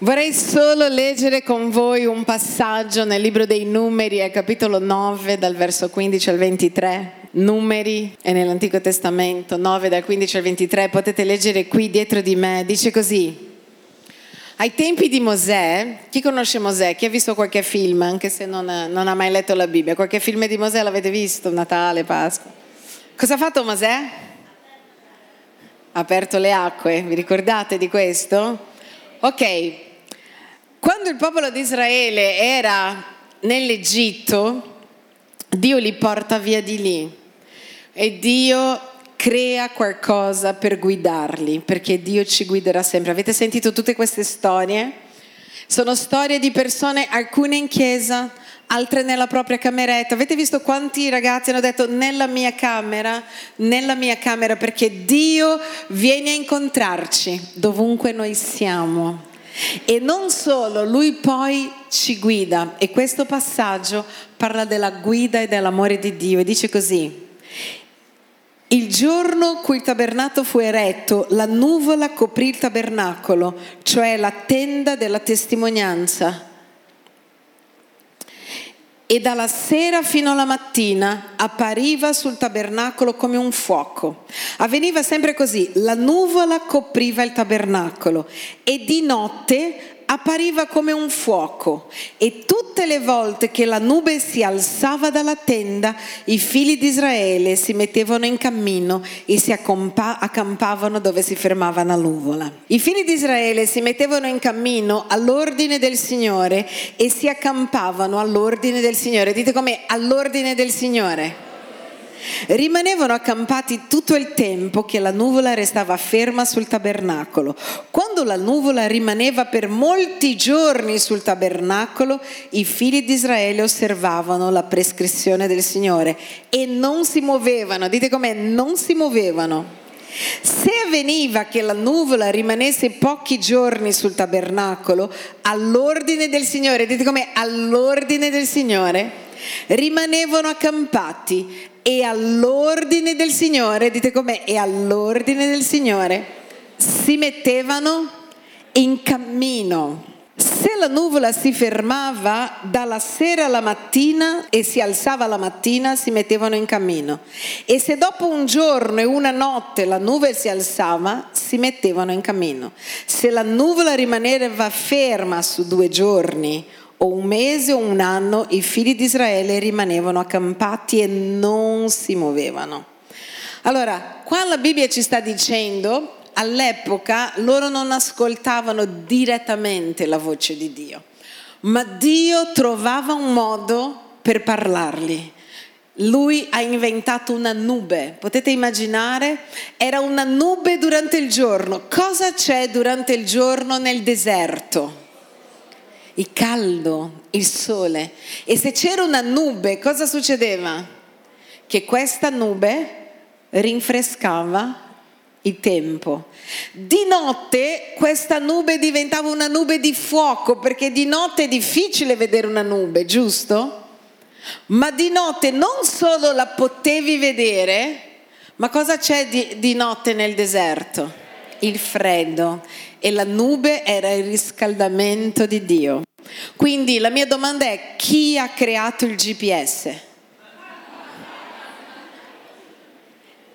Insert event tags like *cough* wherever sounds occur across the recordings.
Vorrei solo leggere con voi un passaggio nel libro dei numeri, al capitolo 9, dal verso 15 al 23. Numeri è nell'Antico Testamento, 9 dal 15 al 23, potete leggere qui dietro di me, dice così. Ai tempi di Mosè, chi conosce Mosè? Chi ha visto qualche film, anche se non, non ha mai letto la Bibbia? Qualche film di Mosè l'avete visto? Natale, Pasqua? Cosa ha fatto Mosè? Ha aperto le acque, vi ricordate di questo? Ok, quando il popolo di Israele era nell'Egitto, Dio li porta via di lì e Dio crea qualcosa per guidarli, perché Dio ci guiderà sempre. Avete sentito tutte queste storie? Sono storie di persone, alcune in chiesa, altre nella propria cameretta. Avete visto quanti ragazzi hanno detto nella mia camera, nella mia camera, perché Dio viene a incontrarci dovunque noi siamo. E non solo, lui poi ci guida e questo passaggio parla della guida e dell'amore di Dio e dice così. Il giorno cui il tabernacolo fu eretto, la nuvola coprì il tabernacolo, cioè la tenda della testimonianza. E dalla sera fino alla mattina appariva sul tabernacolo come un fuoco. Avveniva sempre così, la nuvola copriva il tabernacolo e di notte appariva come un fuoco e tutte le volte che la nube si alzava dalla tenda, i figli di Israele si mettevano in cammino e si accampavano dove si fermava la nuvola. I figli di Israele si mettevano in cammino all'ordine del Signore e si accampavano all'ordine del Signore. Dite come all'ordine del Signore. Rimanevano accampati tutto il tempo che la nuvola restava ferma sul tabernacolo. Quando la nuvola rimaneva per molti giorni sul tabernacolo, i figli di Israele osservavano la prescrizione del Signore e non si muovevano. Dite com'è, non si muovevano. Se avveniva che la nuvola rimanesse pochi giorni sul tabernacolo, all'ordine del Signore, dite com'è, all'ordine del Signore, rimanevano accampati e all'ordine del Signore, dite com'è, e all'ordine del Signore si mettevano in cammino. Se la nuvola si fermava dalla sera alla mattina e si alzava la mattina, si mettevano in cammino. E se dopo un giorno e una notte la nuvola si alzava, si mettevano in cammino. Se la nuvola rimaneva ferma su due giorni o un mese o un anno i figli di Israele rimanevano accampati e non si muovevano. Allora, qua la Bibbia ci sta dicendo, all'epoca loro non ascoltavano direttamente la voce di Dio, ma Dio trovava un modo per parlargli. Lui ha inventato una nube, potete immaginare? Era una nube durante il giorno. Cosa c'è durante il giorno nel deserto? Il caldo, il sole. E se c'era una nube, cosa succedeva? Che questa nube rinfrescava il tempo. Di notte questa nube diventava una nube di fuoco, perché di notte è difficile vedere una nube, giusto? Ma di notte non solo la potevi vedere, ma cosa c'è di, di notte nel deserto? Il freddo e la nube era il riscaldamento di Dio. Quindi la mia domanda è chi ha creato il GPS?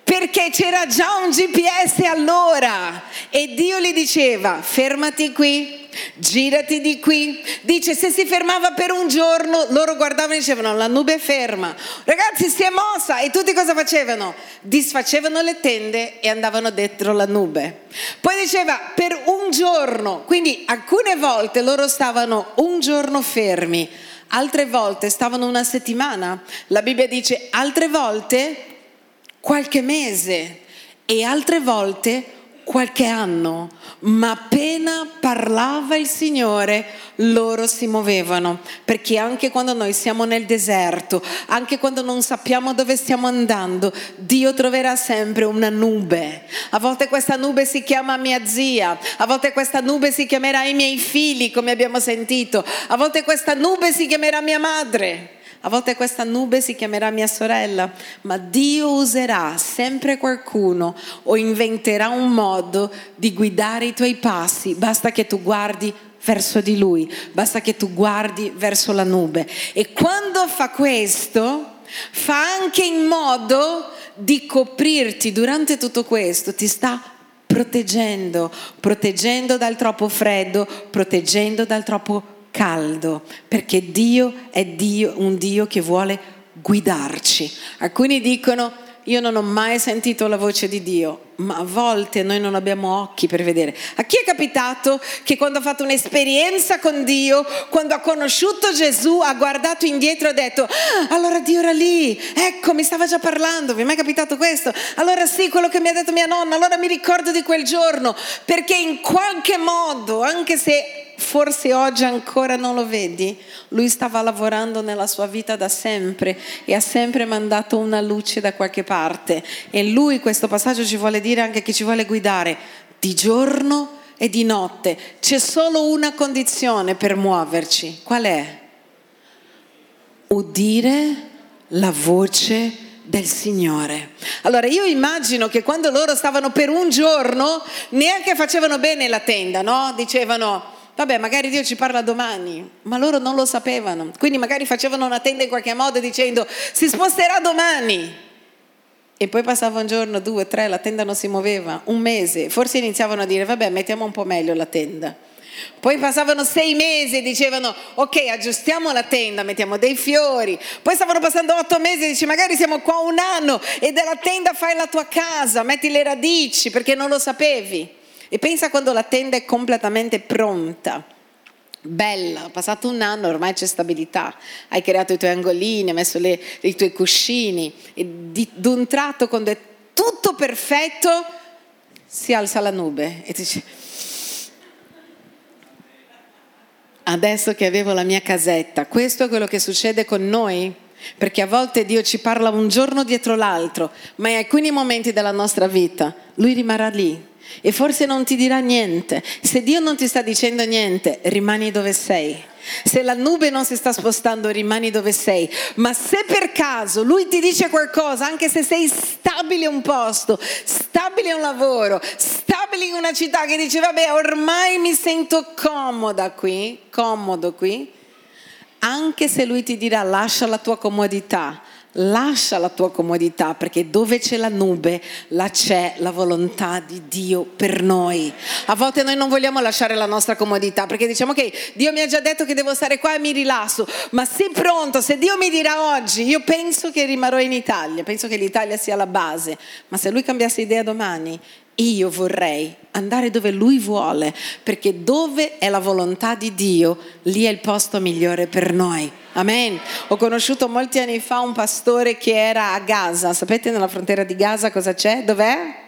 Perché c'era già un GPS allora e Dio gli diceva fermati qui, girati di qui. Dice se si fermava per un giorno loro guardavano e dicevano la nube è ferma. Ragazzi si è mossa e tutti cosa facevano? Disfacevano le tende e andavano dentro la nube. Poi diceva per un giorno, quindi alcune volte loro stavano un giorno fermi, altre volte stavano una settimana. La Bibbia dice altre volte qualche mese e altre volte qualche anno, ma appena parlava il Signore loro si muovevano, perché anche quando noi siamo nel deserto, anche quando non sappiamo dove stiamo andando, Dio troverà sempre una nube. A volte questa nube si chiama mia zia, a volte questa nube si chiamerà i miei figli, come abbiamo sentito, a volte questa nube si chiamerà mia madre. A volte questa nube si chiamerà mia sorella, ma Dio userà sempre qualcuno o inventerà un modo di guidare i tuoi passi. Basta che tu guardi verso di Lui, basta che tu guardi verso la nube. E quando fa questo, fa anche in modo di coprirti durante tutto questo, ti sta proteggendo, proteggendo dal troppo freddo, proteggendo dal troppo caldo, perché Dio è Dio, un Dio che vuole guidarci. Alcuni dicono io non ho mai sentito la voce di Dio, ma a volte noi non abbiamo occhi per vedere. A chi è capitato che quando ha fatto un'esperienza con Dio, quando ha conosciuto Gesù, ha guardato indietro e ha detto, ah, allora Dio era lì, ecco, mi stava già parlando, vi è mai capitato questo? Allora sì, quello che mi ha detto mia nonna, allora mi ricordo di quel giorno, perché in qualche modo, anche se forse oggi ancora non lo vedi, lui stava lavorando nella sua vita da sempre e ha sempre mandato una luce da qualche parte. E lui questo passaggio ci vuole dire anche che ci vuole guidare di giorno e di notte. C'è solo una condizione per muoverci. Qual è? Udire la voce del Signore. Allora io immagino che quando loro stavano per un giorno neanche facevano bene la tenda, no? Dicevano Vabbè, magari Dio ci parla domani, ma loro non lo sapevano. Quindi magari facevano una tenda in qualche modo dicendo si sposterà domani. E poi passava un giorno, due, tre, la tenda non si muoveva, un mese. Forse iniziavano a dire vabbè, mettiamo un po' meglio la tenda. Poi passavano sei mesi e dicevano ok aggiustiamo la tenda, mettiamo dei fiori. Poi stavano passando otto mesi e dici magari siamo qua un anno e della tenda fai la tua casa, metti le radici perché non lo sapevi. E pensa quando la tenda è completamente pronta, bella, passato un anno, ormai c'è stabilità, hai creato i tuoi angolini, hai messo le, i tuoi cuscini. E di, d'un tratto quando è tutto perfetto si alza la nube e ti dice adesso che avevo la mia casetta, questo è quello che succede con noi? Perché a volte Dio ci parla un giorno dietro l'altro, ma in alcuni momenti della nostra vita Lui rimarrà lì e forse non ti dirà niente. Se Dio non ti sta dicendo niente, rimani dove sei. Se la nube non si sta spostando, rimani dove sei. Ma se per caso lui ti dice qualcosa, anche se sei stabile un posto, stabile un lavoro, stabile in una città che dice vabbè ormai mi sento comoda qui, comodo qui, anche se lui ti dirà lascia la tua comodità, Lascia la tua comodità perché dove c'è la nube, là c'è la volontà di Dio per noi. A volte noi non vogliamo lasciare la nostra comodità perché diciamo ok, Dio mi ha già detto che devo stare qua e mi rilasso, ma sii pronto, se Dio mi dirà oggi, io penso che rimarrò in Italia, penso che l'Italia sia la base, ma se lui cambiasse idea domani, io vorrei andare dove Lui vuole, perché dove è la volontà di Dio, lì è il posto migliore per noi. Amen. Ho conosciuto molti anni fa un pastore che era a Gaza. Sapete nella frontiera di Gaza cosa c'è? Dov'è?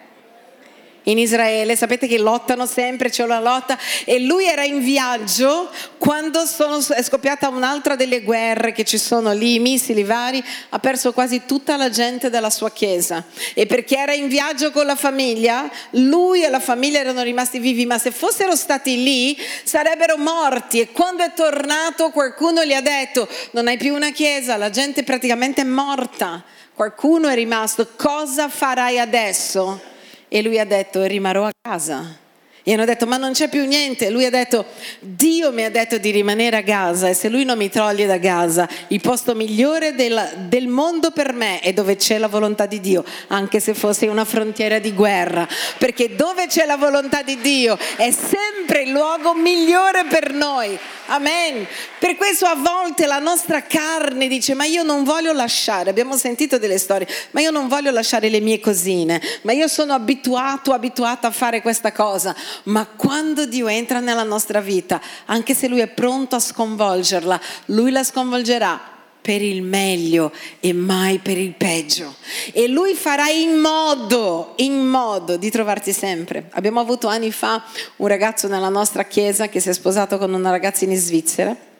In Israele, sapete che lottano sempre, c'è una lotta e lui era in viaggio quando sono, è scoppiata un'altra delle guerre che ci sono lì, i missili vari, ha perso quasi tutta la gente della sua chiesa e perché era in viaggio con la famiglia, lui e la famiglia erano rimasti vivi, ma se fossero stati lì sarebbero morti e quando è tornato qualcuno gli ha detto non hai più una chiesa, la gente praticamente è morta. Qualcuno è rimasto, cosa farai adesso? E lui ha detto, rimarrò a casa. E hanno detto, ma non c'è più niente. Lui ha detto, Dio mi ha detto di rimanere a Gaza e se lui non mi toglie da Gaza, il posto migliore del, del mondo per me è dove c'è la volontà di Dio, anche se fosse una frontiera di guerra. Perché dove c'è la volontà di Dio è sempre il luogo migliore per noi. Amen. Per questo a volte la nostra carne dice, ma io non voglio lasciare, abbiamo sentito delle storie, ma io non voglio lasciare le mie cosine, ma io sono abituato, abituata a fare questa cosa. Ma quando Dio entra nella nostra vita, anche se Lui è pronto a sconvolgerla, Lui la sconvolgerà per il meglio e mai per il peggio. E lui farà in modo, in modo di trovarti sempre. Abbiamo avuto anni fa un ragazzo nella nostra chiesa che si è sposato con una ragazza in Svizzera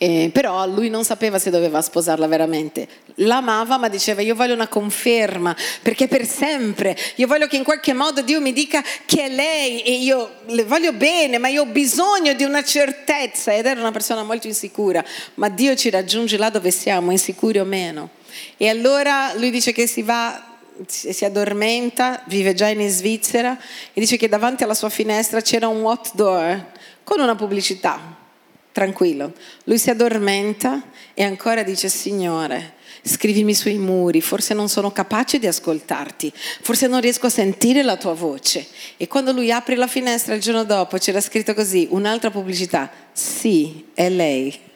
Eh, però lui non sapeva se doveva sposarla veramente. L'amava, ma diceva: Io voglio una conferma perché per sempre. Io voglio che in qualche modo Dio mi dica che è lei e io le voglio bene, ma io ho bisogno di una certezza. Ed era una persona molto insicura. Ma Dio ci raggiunge là dove siamo, insicuri o meno. E allora lui dice che si va si addormenta, vive già in Svizzera e dice che davanti alla sua finestra c'era un outdoor con una pubblicità tranquillo. Lui si addormenta e ancora dice, Signore, scrivimi sui muri, forse non sono capace di ascoltarti, forse non riesco a sentire la tua voce. E quando lui apre la finestra il giorno dopo c'era scritto così, un'altra pubblicità, sì, è lei.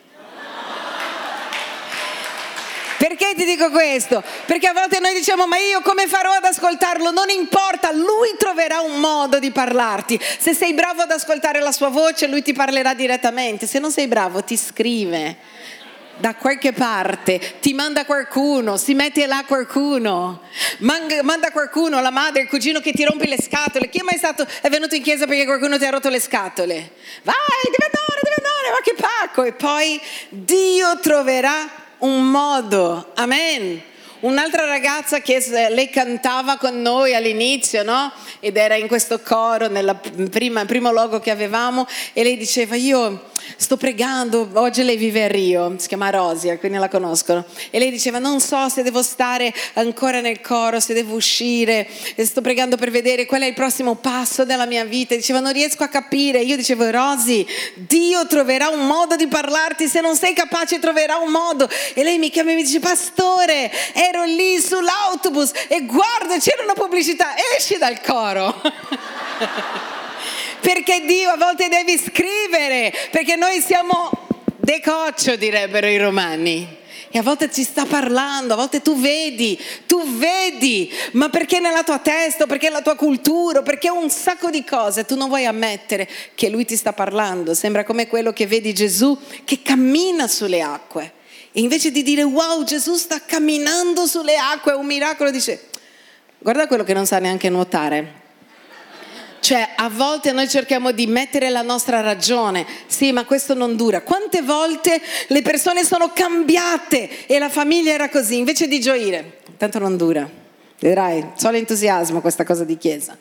Perché ti dico questo? Perché a volte noi diciamo ma io come farò ad ascoltarlo? Non importa, lui troverà un modo di parlarti. Se sei bravo ad ascoltare la sua voce, lui ti parlerà direttamente. Se non sei bravo, ti scrive da qualche parte, ti manda qualcuno, si mette là qualcuno, manda qualcuno, la madre, il cugino che ti rompe le scatole. Chi è mai stato, è venuto in chiesa perché qualcuno ti ha rotto le scatole? Vai, devi andare, devi andare, ma che pacco! E poi Dio troverà un modo, amen. Un'altra ragazza che lei cantava con noi all'inizio, no? Ed era in questo coro, nel primo logo che avevamo, e lei diceva: Io sto pregando, oggi lei vive a Rio, si chiama Rosia, quindi la conoscono, e lei diceva non so se devo stare ancora nel coro, se devo uscire, e sto pregando per vedere qual è il prossimo passo della mia vita, e diceva non riesco a capire, io dicevo Rosy, Dio troverà un modo di parlarti, se non sei capace troverà un modo, e lei mi chiama e mi dice pastore, ero lì sull'autobus e guarda c'era una pubblicità, esci dal coro. *laughs* perché Dio a volte devi scrivere, perché noi siamo decoccio, direbbero i romani. E a volte ci sta parlando, a volte tu vedi, tu vedi, ma perché nella tua testa, perché nella tua cultura, perché un sacco di cose tu non vuoi ammettere che lui ti sta parlando. Sembra come quello che vedi Gesù che cammina sulle acque. E invece di dire wow, Gesù sta camminando sulle acque, è un miracolo, dice guarda quello che non sa neanche nuotare. Cioè, a volte noi cerchiamo di mettere la nostra ragione, sì, ma questo non dura. Quante volte le persone sono cambiate e la famiglia era così, invece di gioire, tanto non dura. Vedrai, solo entusiasmo questa cosa di chiesa.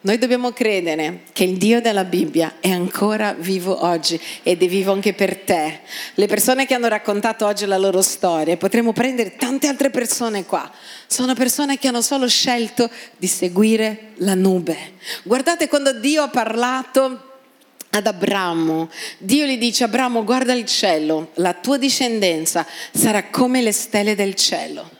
Noi dobbiamo credere che il Dio della Bibbia è ancora vivo oggi ed è vivo anche per te. Le persone che hanno raccontato oggi la loro storia, potremmo prendere tante altre persone qua, sono persone che hanno solo scelto di seguire la nube. Guardate quando Dio ha parlato ad Abramo. Dio gli dice, Abramo guarda il cielo, la tua discendenza sarà come le stelle del cielo.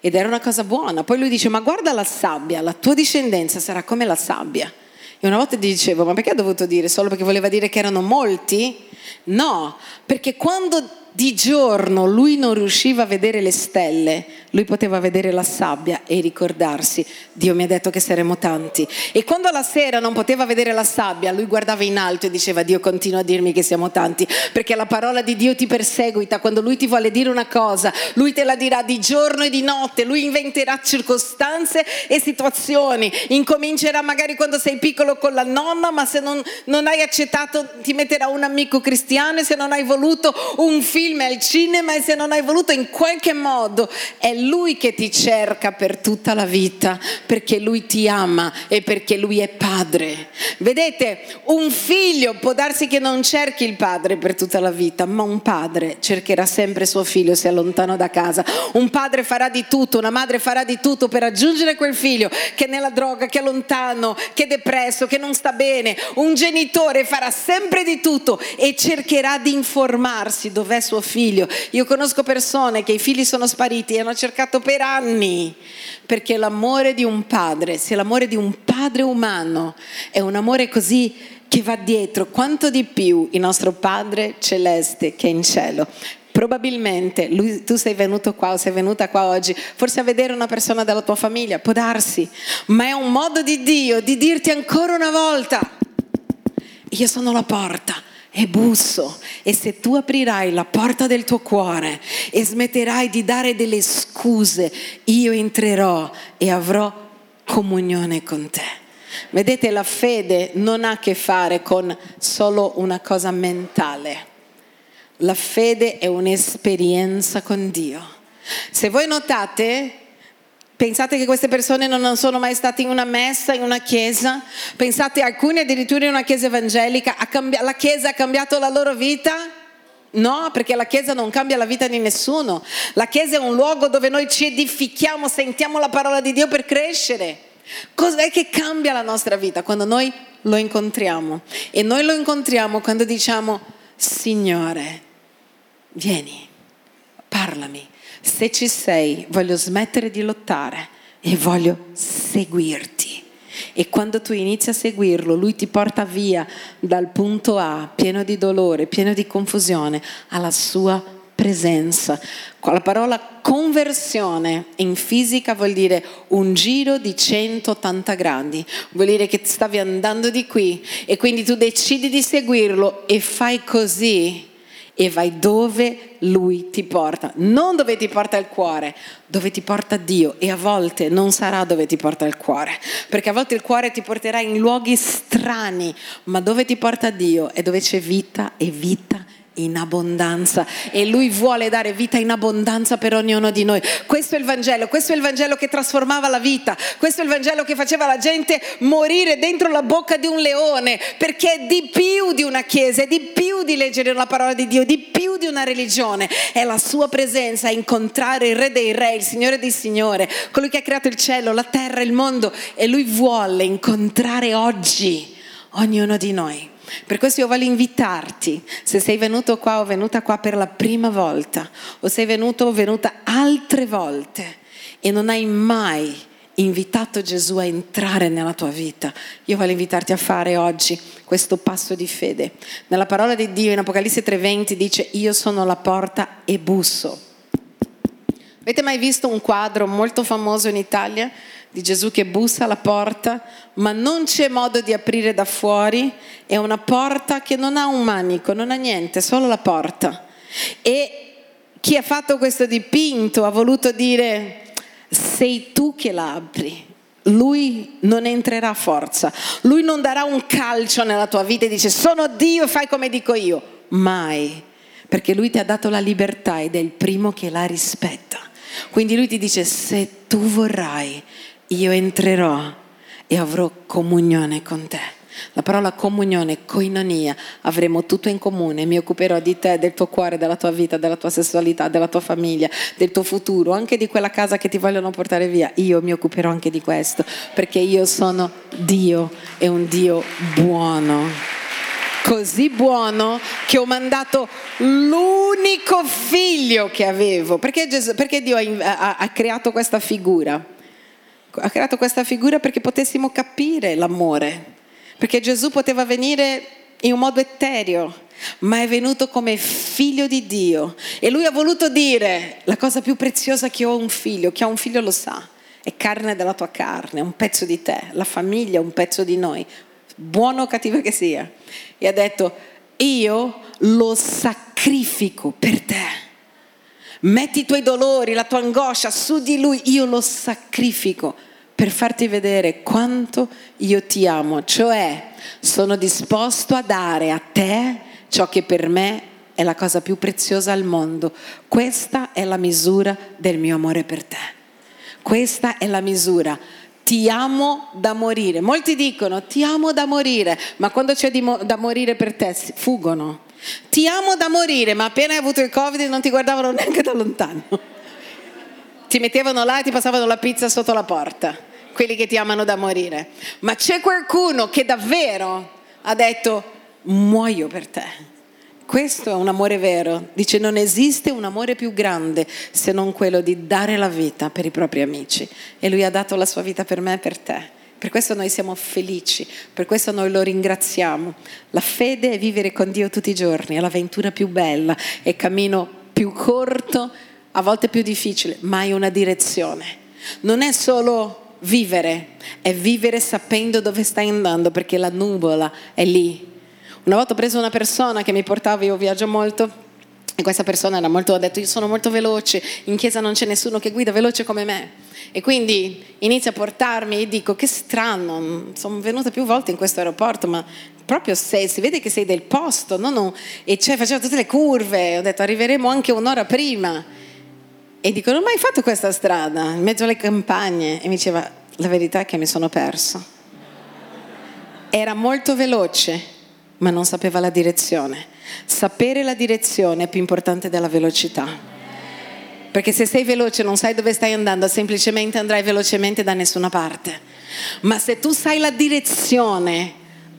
Ed era una cosa buona. Poi lui dice, ma guarda la sabbia, la tua discendenza sarà come la sabbia. E una volta gli dicevo, ma perché ha dovuto dire? Solo perché voleva dire che erano molti? No, perché quando di giorno lui non riusciva a vedere le stelle, lui poteva vedere la sabbia e ricordarsi, Dio mi ha detto che saremo tanti. E quando la sera non poteva vedere la sabbia, lui guardava in alto e diceva, Dio continua a dirmi che siamo tanti, perché la parola di Dio ti perseguita, quando lui ti vuole dire una cosa, lui te la dirà di giorno e di notte, lui inventerà circostanze e situazioni, incomincerà magari quando sei piccolo con la nonna, ma se non, non hai accettato ti metterà un amico cristiano e se non hai voluto un figlio film, al cinema e se non hai voluto in qualche modo è lui che ti cerca per tutta la vita perché lui ti ama e perché lui è padre. Vedete, un figlio può darsi che non cerchi il padre per tutta la vita, ma un padre cercherà sempre suo figlio se è lontano da casa. Un padre farà di tutto, una madre farà di tutto per raggiungere quel figlio che è nella droga, che è lontano, che è depresso, che non sta bene. Un genitore farà sempre di tutto e cercherà di informarsi dov'è suo figlio. Io conosco persone che i figli sono spariti e hanno cercato per anni, perché l'amore di un padre, se l'amore di un padre umano è un amore così che va dietro, quanto di più il nostro Padre celeste che è in cielo. Probabilmente lui, tu sei venuto qua o sei venuta qua oggi, forse a vedere una persona della tua famiglia, può darsi, ma è un modo di Dio di dirti ancora una volta, io sono la porta e busso e se tu aprirai la porta del tuo cuore e smetterai di dare delle scuse, io entrerò e avrò comunione con te. Vedete, la fede non ha a che fare con solo una cosa mentale. La fede è un'esperienza con Dio. Se voi notate, Pensate che queste persone non sono mai state in una messa, in una chiesa? Pensate alcuni addirittura in una chiesa evangelica, la chiesa ha cambiato la loro vita? No, perché la Chiesa non cambia la vita di nessuno. La Chiesa è un luogo dove noi ci edifichiamo, sentiamo la parola di Dio per crescere. Cos'è che cambia la nostra vita? Quando noi lo incontriamo. E noi lo incontriamo quando diciamo, Signore, vieni, parlami. Se ci sei, voglio smettere di lottare e voglio seguirti. E quando tu inizi a seguirlo, lui ti porta via dal punto A, pieno di dolore, pieno di confusione, alla sua presenza. La parola conversione in fisica vuol dire un giro di 180 gradi, vuol dire che stavi andando di qui e quindi tu decidi di seguirlo e fai così e vai dove lui ti porta, non dove ti porta il cuore, dove ti porta Dio e a volte non sarà dove ti porta il cuore, perché a volte il cuore ti porterà in luoghi strani, ma dove ti porta Dio è dove c'è vita e vita in abbondanza e lui vuole dare vita in abbondanza per ognuno di noi. Questo è il Vangelo, questo è il Vangelo che trasformava la vita, questo è il Vangelo che faceva la gente morire dentro la bocca di un leone, perché è di più di una chiesa, è di più di leggere la parola di Dio, di più di una religione, è la sua presenza, incontrare il Re dei Re, il Signore dei Signore, colui che ha creato il cielo, la terra, il mondo e lui vuole incontrare oggi ognuno di noi. Per questo io voglio invitarti, se sei venuto qua o venuta qua per la prima volta, o sei venuto o venuta altre volte e non hai mai invitato Gesù a entrare nella tua vita, io voglio invitarti a fare oggi questo passo di fede. Nella parola di Dio in Apocalisse 3:20 dice io sono la porta e busso. Avete mai visto un quadro molto famoso in Italia di Gesù che bussa alla porta, ma non c'è modo di aprire da fuori, è una porta che non ha un manico, non ha niente, solo la porta. E chi ha fatto questo dipinto ha voluto dire sei tu che la apri. Lui non entrerà a forza, lui non darà un calcio nella tua vita e dice sono Dio e fai come dico io. Mai, perché lui ti ha dato la libertà ed è il primo che la rispetta. Quindi lui ti dice se tu vorrai io entrerò e avrò comunione con te. La parola comunione, koinonia, avremo tutto in comune, mi occuperò di te, del tuo cuore, della tua vita, della tua sessualità, della tua famiglia, del tuo futuro, anche di quella casa che ti vogliono portare via. Io mi occuperò anche di questo, perché io sono Dio e un Dio buono. Così buono che ho mandato l'unico figlio che avevo. Perché, Gesù, perché Dio ha, ha, ha creato questa figura? Ha creato questa figura perché potessimo capire l'amore, perché Gesù poteva venire in un modo etereo, ma è venuto come figlio di Dio e lui ha voluto dire la cosa più preziosa che ho un figlio, chi ha un figlio lo sa, è carne della tua carne, un pezzo di te, la famiglia è un pezzo di noi, buono o cattivo che sia. E ha detto, io lo sacrifico per te. Metti i tuoi dolori, la tua angoscia su di lui, io lo sacrifico per farti vedere quanto io ti amo, cioè sono disposto a dare a te ciò che per me è la cosa più preziosa al mondo. Questa è la misura del mio amore per te. Questa è la misura. Ti amo da morire. Molti dicono ti amo da morire, ma quando c'è da morire per te fuggono ti amo da morire, ma appena hai avuto il Covid non ti guardavano *laughs* neanche da lontano. Ti mettevano là e ti passavano la pizza sotto la porta, quelli che ti amano da morire. Ma c'è qualcuno che davvero ha detto muoio per te. Questo è un amore vero. Dice non esiste un amore più grande se non quello di dare la vita per i propri amici. E lui ha dato la sua vita per me e per te. Per questo noi siamo felici, per questo noi lo ringraziamo. La fede è vivere con Dio tutti i giorni, è l'avventura più bella, è il cammino più corto, a volte più difficile, ma è una direzione. Non è solo vivere, è vivere sapendo dove stai andando, perché la nuvola è lì. Una volta ho preso una persona che mi portava, io viaggio molto, e questa persona era molto, ha detto io sono molto veloce, in chiesa non c'è nessuno che guida veloce come me. E quindi inizia a portarmi e dico che strano, sono venuta più volte in questo aeroporto, ma proprio sei, si vede che sei del posto, no, no. e cioè, faceva tutte le curve, ho detto arriveremo anche un'ora prima. E dico, non ho mai fatto questa strada, in mezzo alle campagne. E mi diceva, la verità è che mi sono perso. Era molto veloce, ma non sapeva la direzione. Sapere la direzione è più importante della velocità. Perché se sei veloce non sai dove stai andando, semplicemente andrai velocemente da nessuna parte. Ma se tu sai la direzione,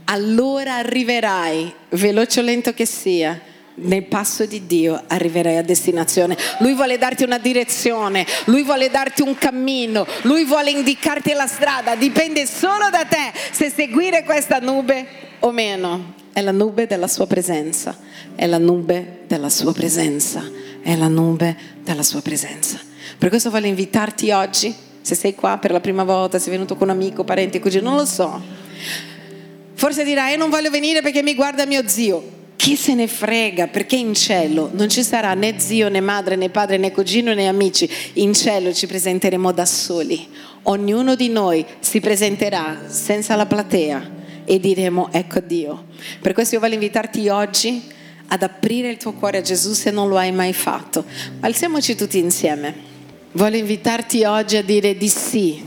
allora arriverai, veloce o lento che sia, nel passo di Dio arriverai a destinazione. Lui vuole darti una direzione, lui vuole darti un cammino, lui vuole indicarti la strada. Dipende solo da te se seguire questa nube o meno. È la nube della sua presenza, è la nube della sua presenza è la nube della sua presenza. Per questo voglio invitarti oggi, se sei qua per la prima volta, sei venuto con un amico, parente, così, non lo so. Forse dirai, io non voglio venire perché mi guarda mio zio. Chi se ne frega? Perché in cielo non ci sarà né zio, né madre, né padre, né cugino, né amici. In cielo ci presenteremo da soli. Ognuno di noi si presenterà senza la platea e diremo ecco Dio. Per questo io voglio invitarti oggi ad aprire il tuo cuore a Gesù se non lo hai mai fatto. Alziamoci tutti insieme. Voglio invitarti oggi a dire di sì.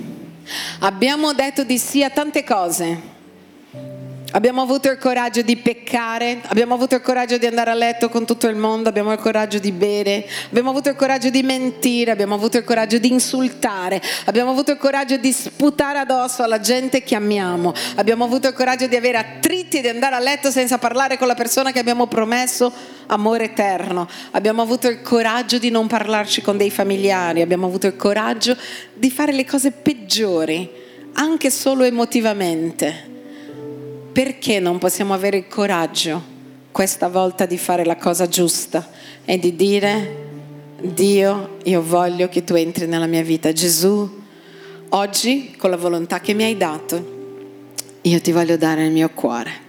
Abbiamo detto di sì a tante cose Abbiamo avuto il coraggio di peccare, abbiamo avuto il coraggio di andare a letto con tutto il mondo, abbiamo il coraggio di bere, abbiamo avuto il coraggio di mentire, abbiamo avuto il coraggio di insultare, abbiamo avuto il coraggio di sputare addosso alla gente che amiamo, abbiamo avuto il coraggio di avere attriti e di andare a letto senza parlare con la persona che abbiamo promesso amore eterno, abbiamo avuto il coraggio di non parlarci con dei familiari, abbiamo avuto il coraggio di fare le cose peggiori, anche solo emotivamente perché non possiamo avere il coraggio questa volta di fare la cosa giusta e di dire Dio, io voglio che tu entri nella mia vita. Gesù, oggi con la volontà che mi hai dato, io ti voglio dare il mio cuore.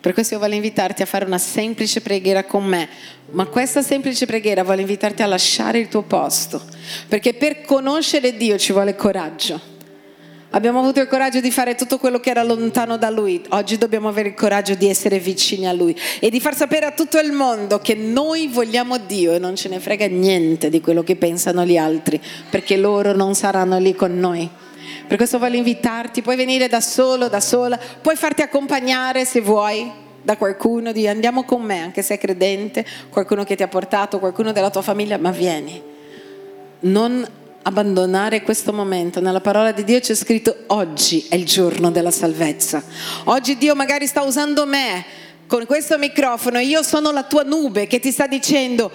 Per questo io voglio invitarti a fare una semplice preghiera con me, ma questa semplice preghiera voglio invitarti a lasciare il tuo posto, perché per conoscere Dio ci vuole coraggio. Abbiamo avuto il coraggio di fare tutto quello che era lontano da Lui. Oggi dobbiamo avere il coraggio di essere vicini a Lui e di far sapere a tutto il mondo che noi vogliamo Dio e non ce ne frega niente di quello che pensano gli altri, perché loro non saranno lì con noi. Per questo voglio invitarti, puoi venire da solo, da sola, puoi farti accompagnare se vuoi da qualcuno, di andiamo con me, anche se è credente, qualcuno che ti ha portato, qualcuno della tua famiglia, ma vieni. Non abbandonare questo momento. Nella parola di Dio c'è scritto oggi è il giorno della salvezza. Oggi Dio magari sta usando me con questo microfono. Io sono la tua nube che ti sta dicendo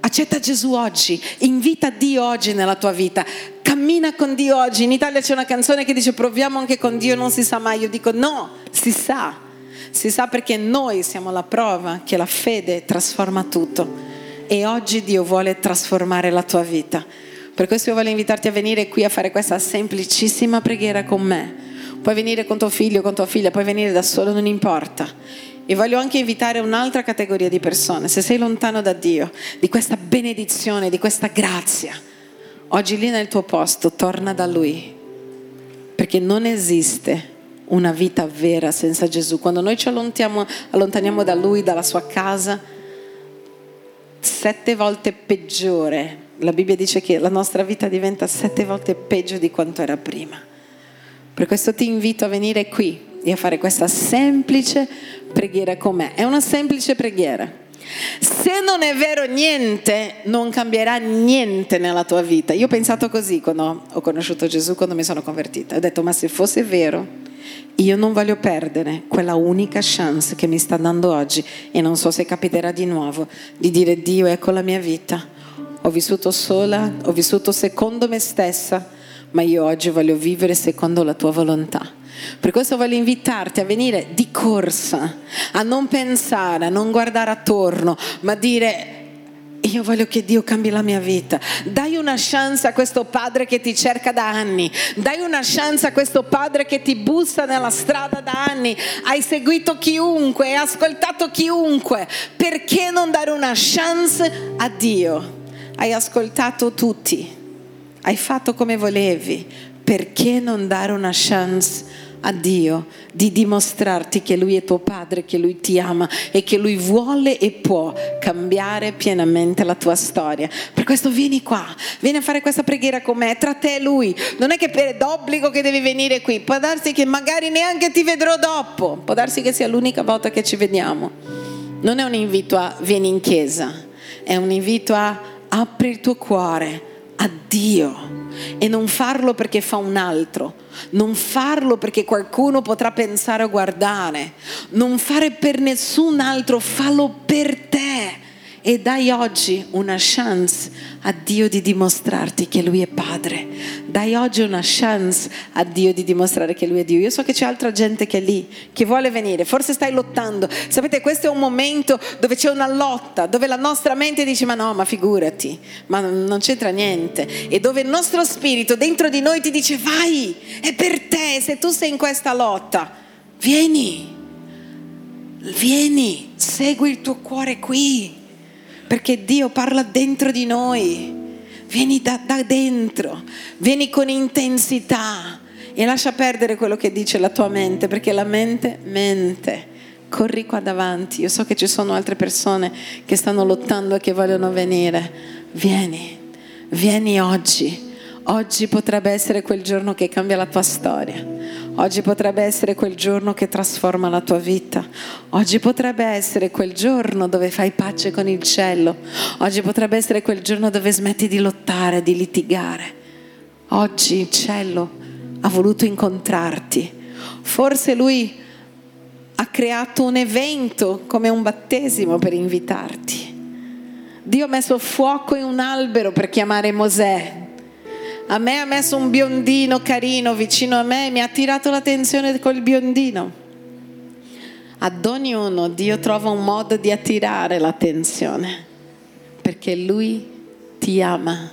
accetta Gesù oggi, invita Dio oggi nella tua vita. Cammina con Dio oggi. In Italia c'è una canzone che dice proviamo anche con Dio, non si sa mai. Io dico no, si sa. Si sa perché noi siamo la prova che la fede trasforma tutto. E oggi Dio vuole trasformare la tua vita. Per questo io voglio invitarti a venire qui a fare questa semplicissima preghiera con me. Puoi venire con tuo figlio, con tua figlia, puoi venire da solo, non importa. E voglio anche invitare un'altra categoria di persone. Se sei lontano da Dio, di questa benedizione, di questa grazia, oggi lì nel tuo posto, torna da Lui. Perché non esiste una vita vera senza Gesù. Quando noi ci allontaniamo, allontaniamo da Lui, dalla sua casa, sette volte peggiore la Bibbia dice che la nostra vita diventa sette volte peggio di quanto era prima. Per questo ti invito a venire qui e a fare questa semplice preghiera con me. È una semplice preghiera. Se non è vero niente, non cambierà niente nella tua vita. Io ho pensato così quando ho conosciuto Gesù, quando mi sono convertita. Ho detto, ma se fosse vero, io non voglio perdere quella unica chance che mi sta dando oggi e non so se capiterà di nuovo, di dire Dio, ecco la mia vita ho vissuto sola, ho vissuto secondo me stessa, ma io oggi voglio vivere secondo la tua volontà. Per questo voglio invitarti a venire di corsa, a non pensare, a non guardare attorno, ma dire io voglio che Dio cambi la mia vita. Dai una chance a questo padre che ti cerca da anni. Dai una chance a questo padre che ti bussa nella strada da anni. Hai seguito chiunque, hai ascoltato chiunque. Perché non dare una chance a Dio? Hai ascoltato tutti, hai fatto come volevi, perché non dare una chance a Dio di dimostrarti che Lui è tuo Padre, che Lui ti ama e che Lui vuole e può cambiare pienamente la tua storia. Per questo vieni qua, vieni a fare questa preghiera con me, tra te e Lui. Non è che per d'obbligo che devi venire qui, può darsi che magari neanche ti vedrò dopo, può darsi che sia l'unica volta che ci vediamo. Non è un invito a vieni in chiesa, è un invito a apri il tuo cuore a Dio e non farlo perché fa un altro, non farlo perché qualcuno potrà pensare o guardare, non fare per nessun altro, fallo per te e dai oggi una chance a Dio di dimostrarti che Lui è Padre. Dai oggi una chance a Dio di dimostrare che Lui è Dio. Io so che c'è altra gente che è lì, che vuole venire, forse stai lottando. Sapete, questo è un momento dove c'è una lotta, dove la nostra mente dice ma no, ma figurati, ma non c'entra niente. E dove il nostro spirito dentro di noi ti dice vai, è per te, se tu sei in questa lotta, vieni. Vieni, segui il tuo cuore qui perché Dio parla dentro di noi. Vieni da, da dentro, vieni con intensità e lascia perdere quello che dice la tua mente, perché la mente mente. Corri qua davanti, io so che ci sono altre persone che stanno lottando e che vogliono venire. Vieni, vieni oggi. Oggi potrebbe essere quel giorno che cambia la tua storia. Oggi potrebbe essere quel giorno che trasforma la tua vita. Oggi potrebbe essere quel giorno dove fai pace con il cielo. Oggi potrebbe essere quel giorno dove smetti di lottare, di litigare. Oggi il cielo ha voluto incontrarti. Forse lui ha creato un evento come un battesimo per invitarti. Dio ha messo fuoco in un albero per chiamare Mosè a me ha messo un biondino carino vicino a me e mi ha attirato l'attenzione col biondino. Ad ognuno Dio trova un modo di attirare l'attenzione perché Lui ti ama,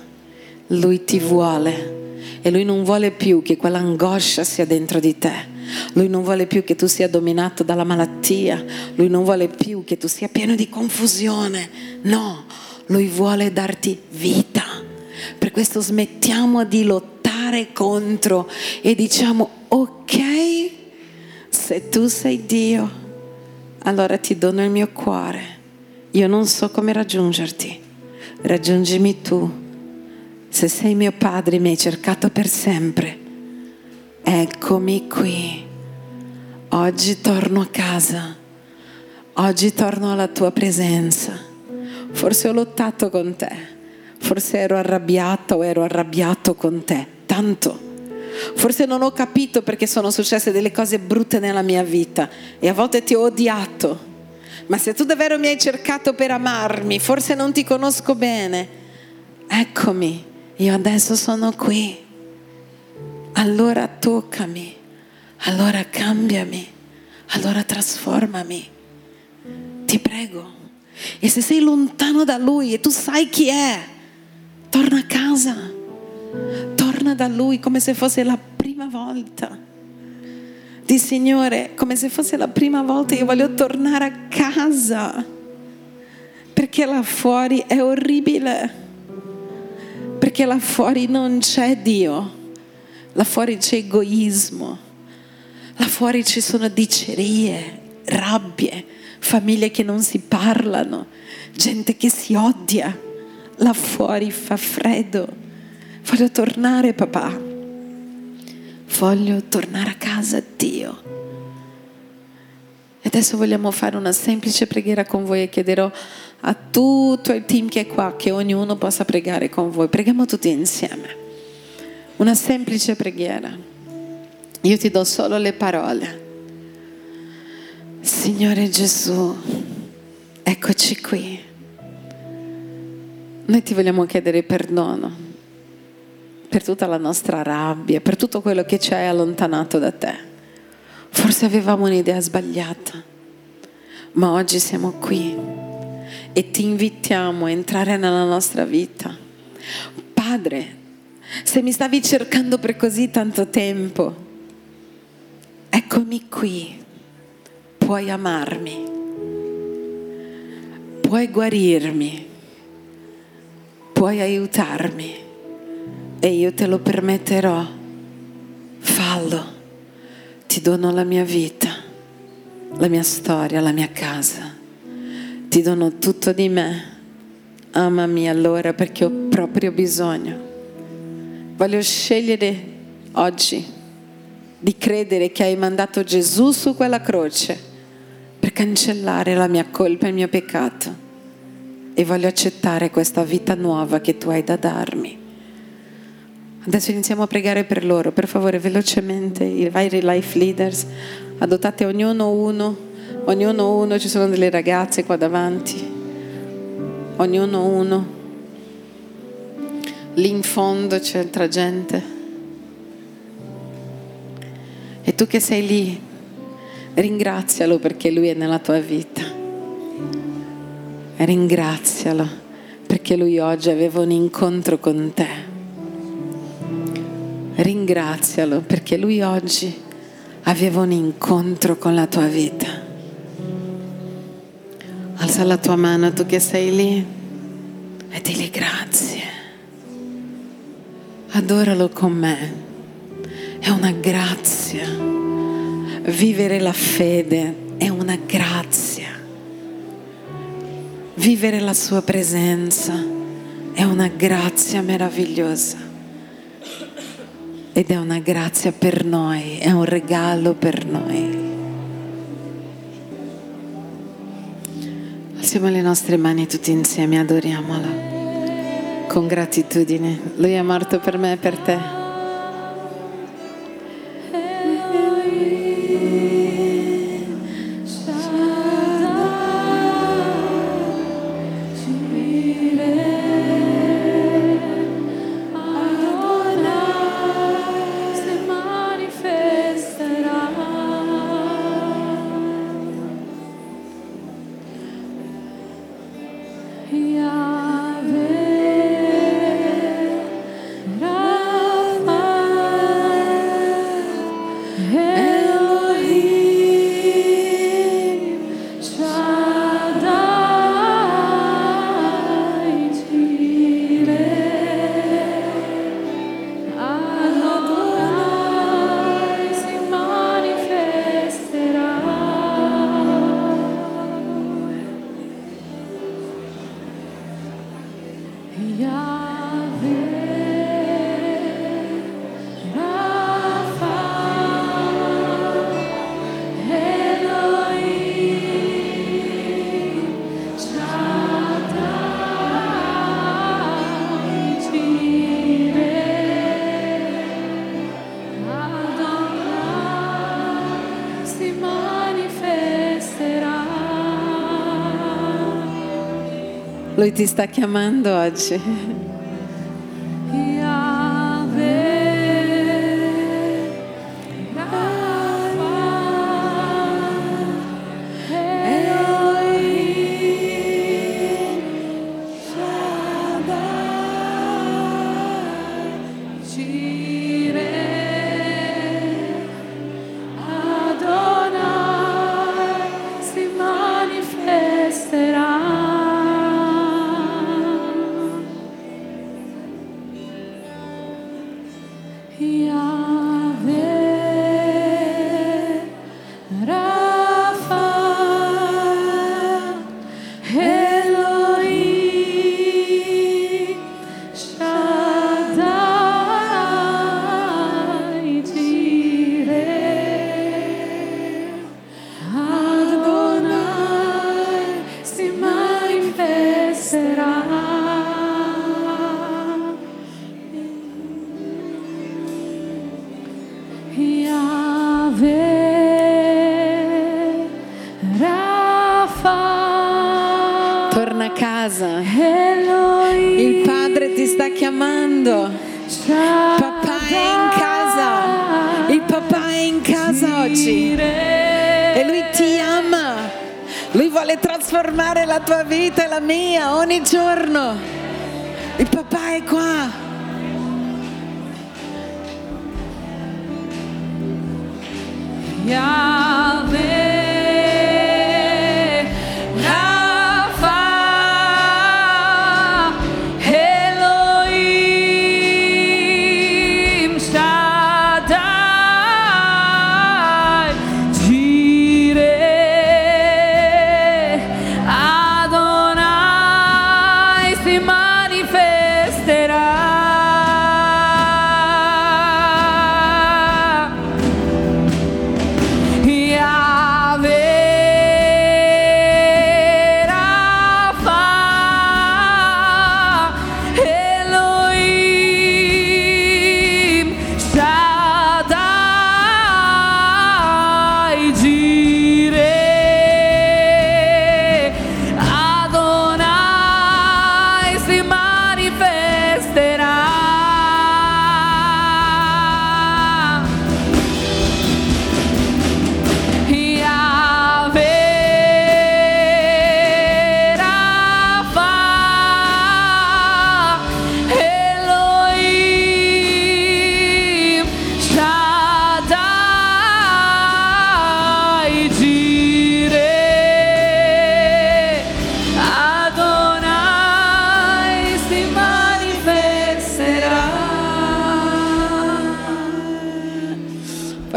Lui ti vuole e Lui non vuole più che quell'angoscia sia dentro di te. Lui non vuole più che tu sia dominato dalla malattia, lui non vuole più che tu sia pieno di confusione. No, lui vuole darti vita. Per questo smettiamo di lottare contro e diciamo ok, se tu sei Dio, allora ti dono il mio cuore. Io non so come raggiungerti, raggiungimi tu. Se sei mio padre mi hai cercato per sempre, eccomi qui. Oggi torno a casa, oggi torno alla tua presenza. Forse ho lottato con te Forse ero arrabbiata o ero arrabbiato con te, tanto. Forse non ho capito perché sono successe delle cose brutte nella mia vita e a volte ti ho odiato. Ma se tu davvero mi hai cercato per amarmi, forse non ti conosco bene. Eccomi, io adesso sono qui. Allora toccami, allora cambiami, allora trasformami. Ti prego. E se sei lontano da Lui e tu sai chi è, Torna a casa, torna da Lui come se fosse la prima volta. Di Signore, come se fosse la prima volta, io voglio tornare a casa, perché là fuori è orribile, perché là fuori non c'è Dio, là fuori c'è egoismo, là fuori ci sono dicerie, rabbie, famiglie che non si parlano, gente che si odia là fuori fa freddo. Voglio tornare, papà. Voglio tornare a casa, Dio. E adesso vogliamo fare una semplice preghiera con voi e chiederò a tutto il team che è qua che ognuno possa pregare con voi. Preghiamo tutti insieme. Una semplice preghiera. Io ti do solo le parole. Signore Gesù, eccoci qui. Noi ti vogliamo chiedere perdono per tutta la nostra rabbia, per tutto quello che ci hai allontanato da te. Forse avevamo un'idea sbagliata, ma oggi siamo qui e ti invitiamo a entrare nella nostra vita. Padre, se mi stavi cercando per così tanto tempo, eccomi qui, puoi amarmi, puoi guarirmi puoi aiutarmi e io te lo permetterò. Fallo. ti dono la mia vita, la mia storia, la mia casa. Ti dono tutto di me. Amami allora perché ho proprio bisogno. Voglio scegliere oggi di credere che hai mandato Gesù su quella croce per cancellare la mia colpa e il mio peccato e voglio accettare questa vita nuova che tu hai da darmi. Adesso iniziamo a pregare per loro, per favore velocemente, i vari life leaders, adottate ognuno uno, ognuno uno, ci sono delle ragazze qua davanti, ognuno uno, lì in fondo c'è altra gente. E tu che sei lì, ringrazialo perché lui è nella tua vita ringrazialo perché lui oggi aveva un incontro con te. Ringrazialo perché lui oggi aveva un incontro con la tua vita. Alza la tua mano tu che sei lì e digli grazie. Adoralo con me. È una grazia. Vivere la fede è una grazia. Vivere la sua presenza è una grazia meravigliosa ed è una grazia per noi, è un regalo per noi. Alziamo le nostre mani tutti insieme, adoriamola con gratitudine. Lui è morto per me e per te. Lui ti sta chiamando oggi. Yeah.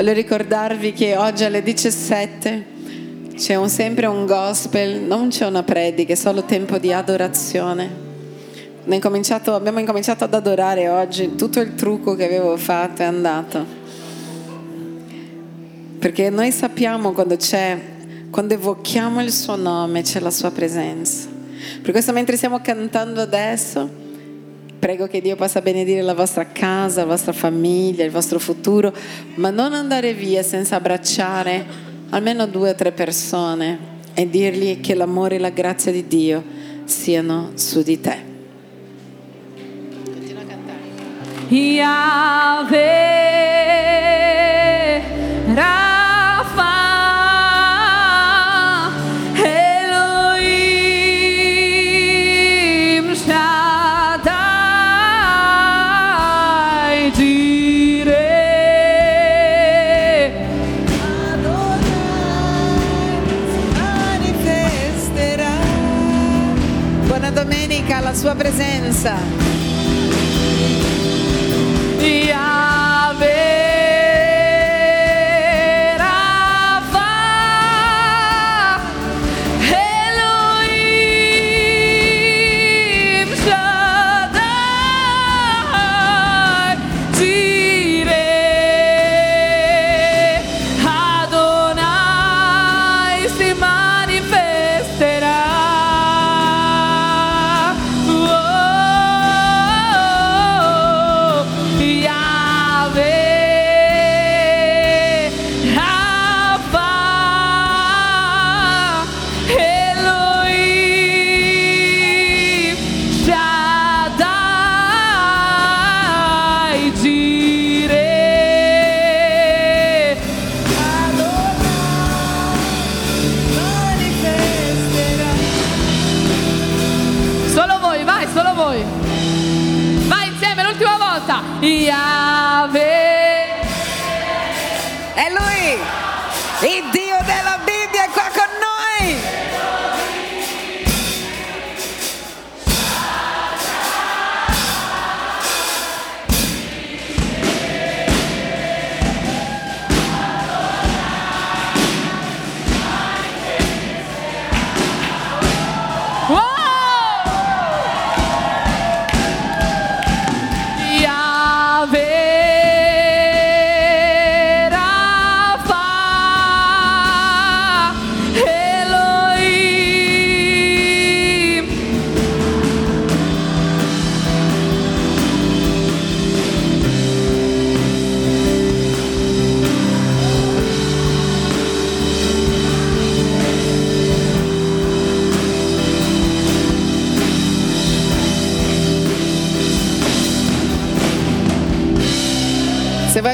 Voglio ricordarvi che oggi alle 17 c'è un, sempre un gospel, non c'è una predica, è solo tempo di adorazione. Incominciato, abbiamo incominciato ad adorare oggi, tutto il trucco che avevo fatto è andato. Perché noi sappiamo quando c'è, quando evochiamo il suo nome, c'è la sua presenza. Per questo mentre stiamo cantando adesso, prego che Dio possa benedire la vostra casa, la vostra famiglia, il vostro futuro, ma non andare via senza abbracciare almeno due o tre persone e dirgli che l'amore e la grazia di Dio siano su di te. Continua a cantare. Yahweh, City. Volta. Yahweh.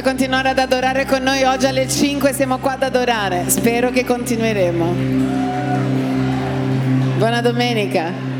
Se vuoi continuare ad adorare con noi oggi alle 5 siamo qua ad adorare. Spero che continueremo. Buona domenica.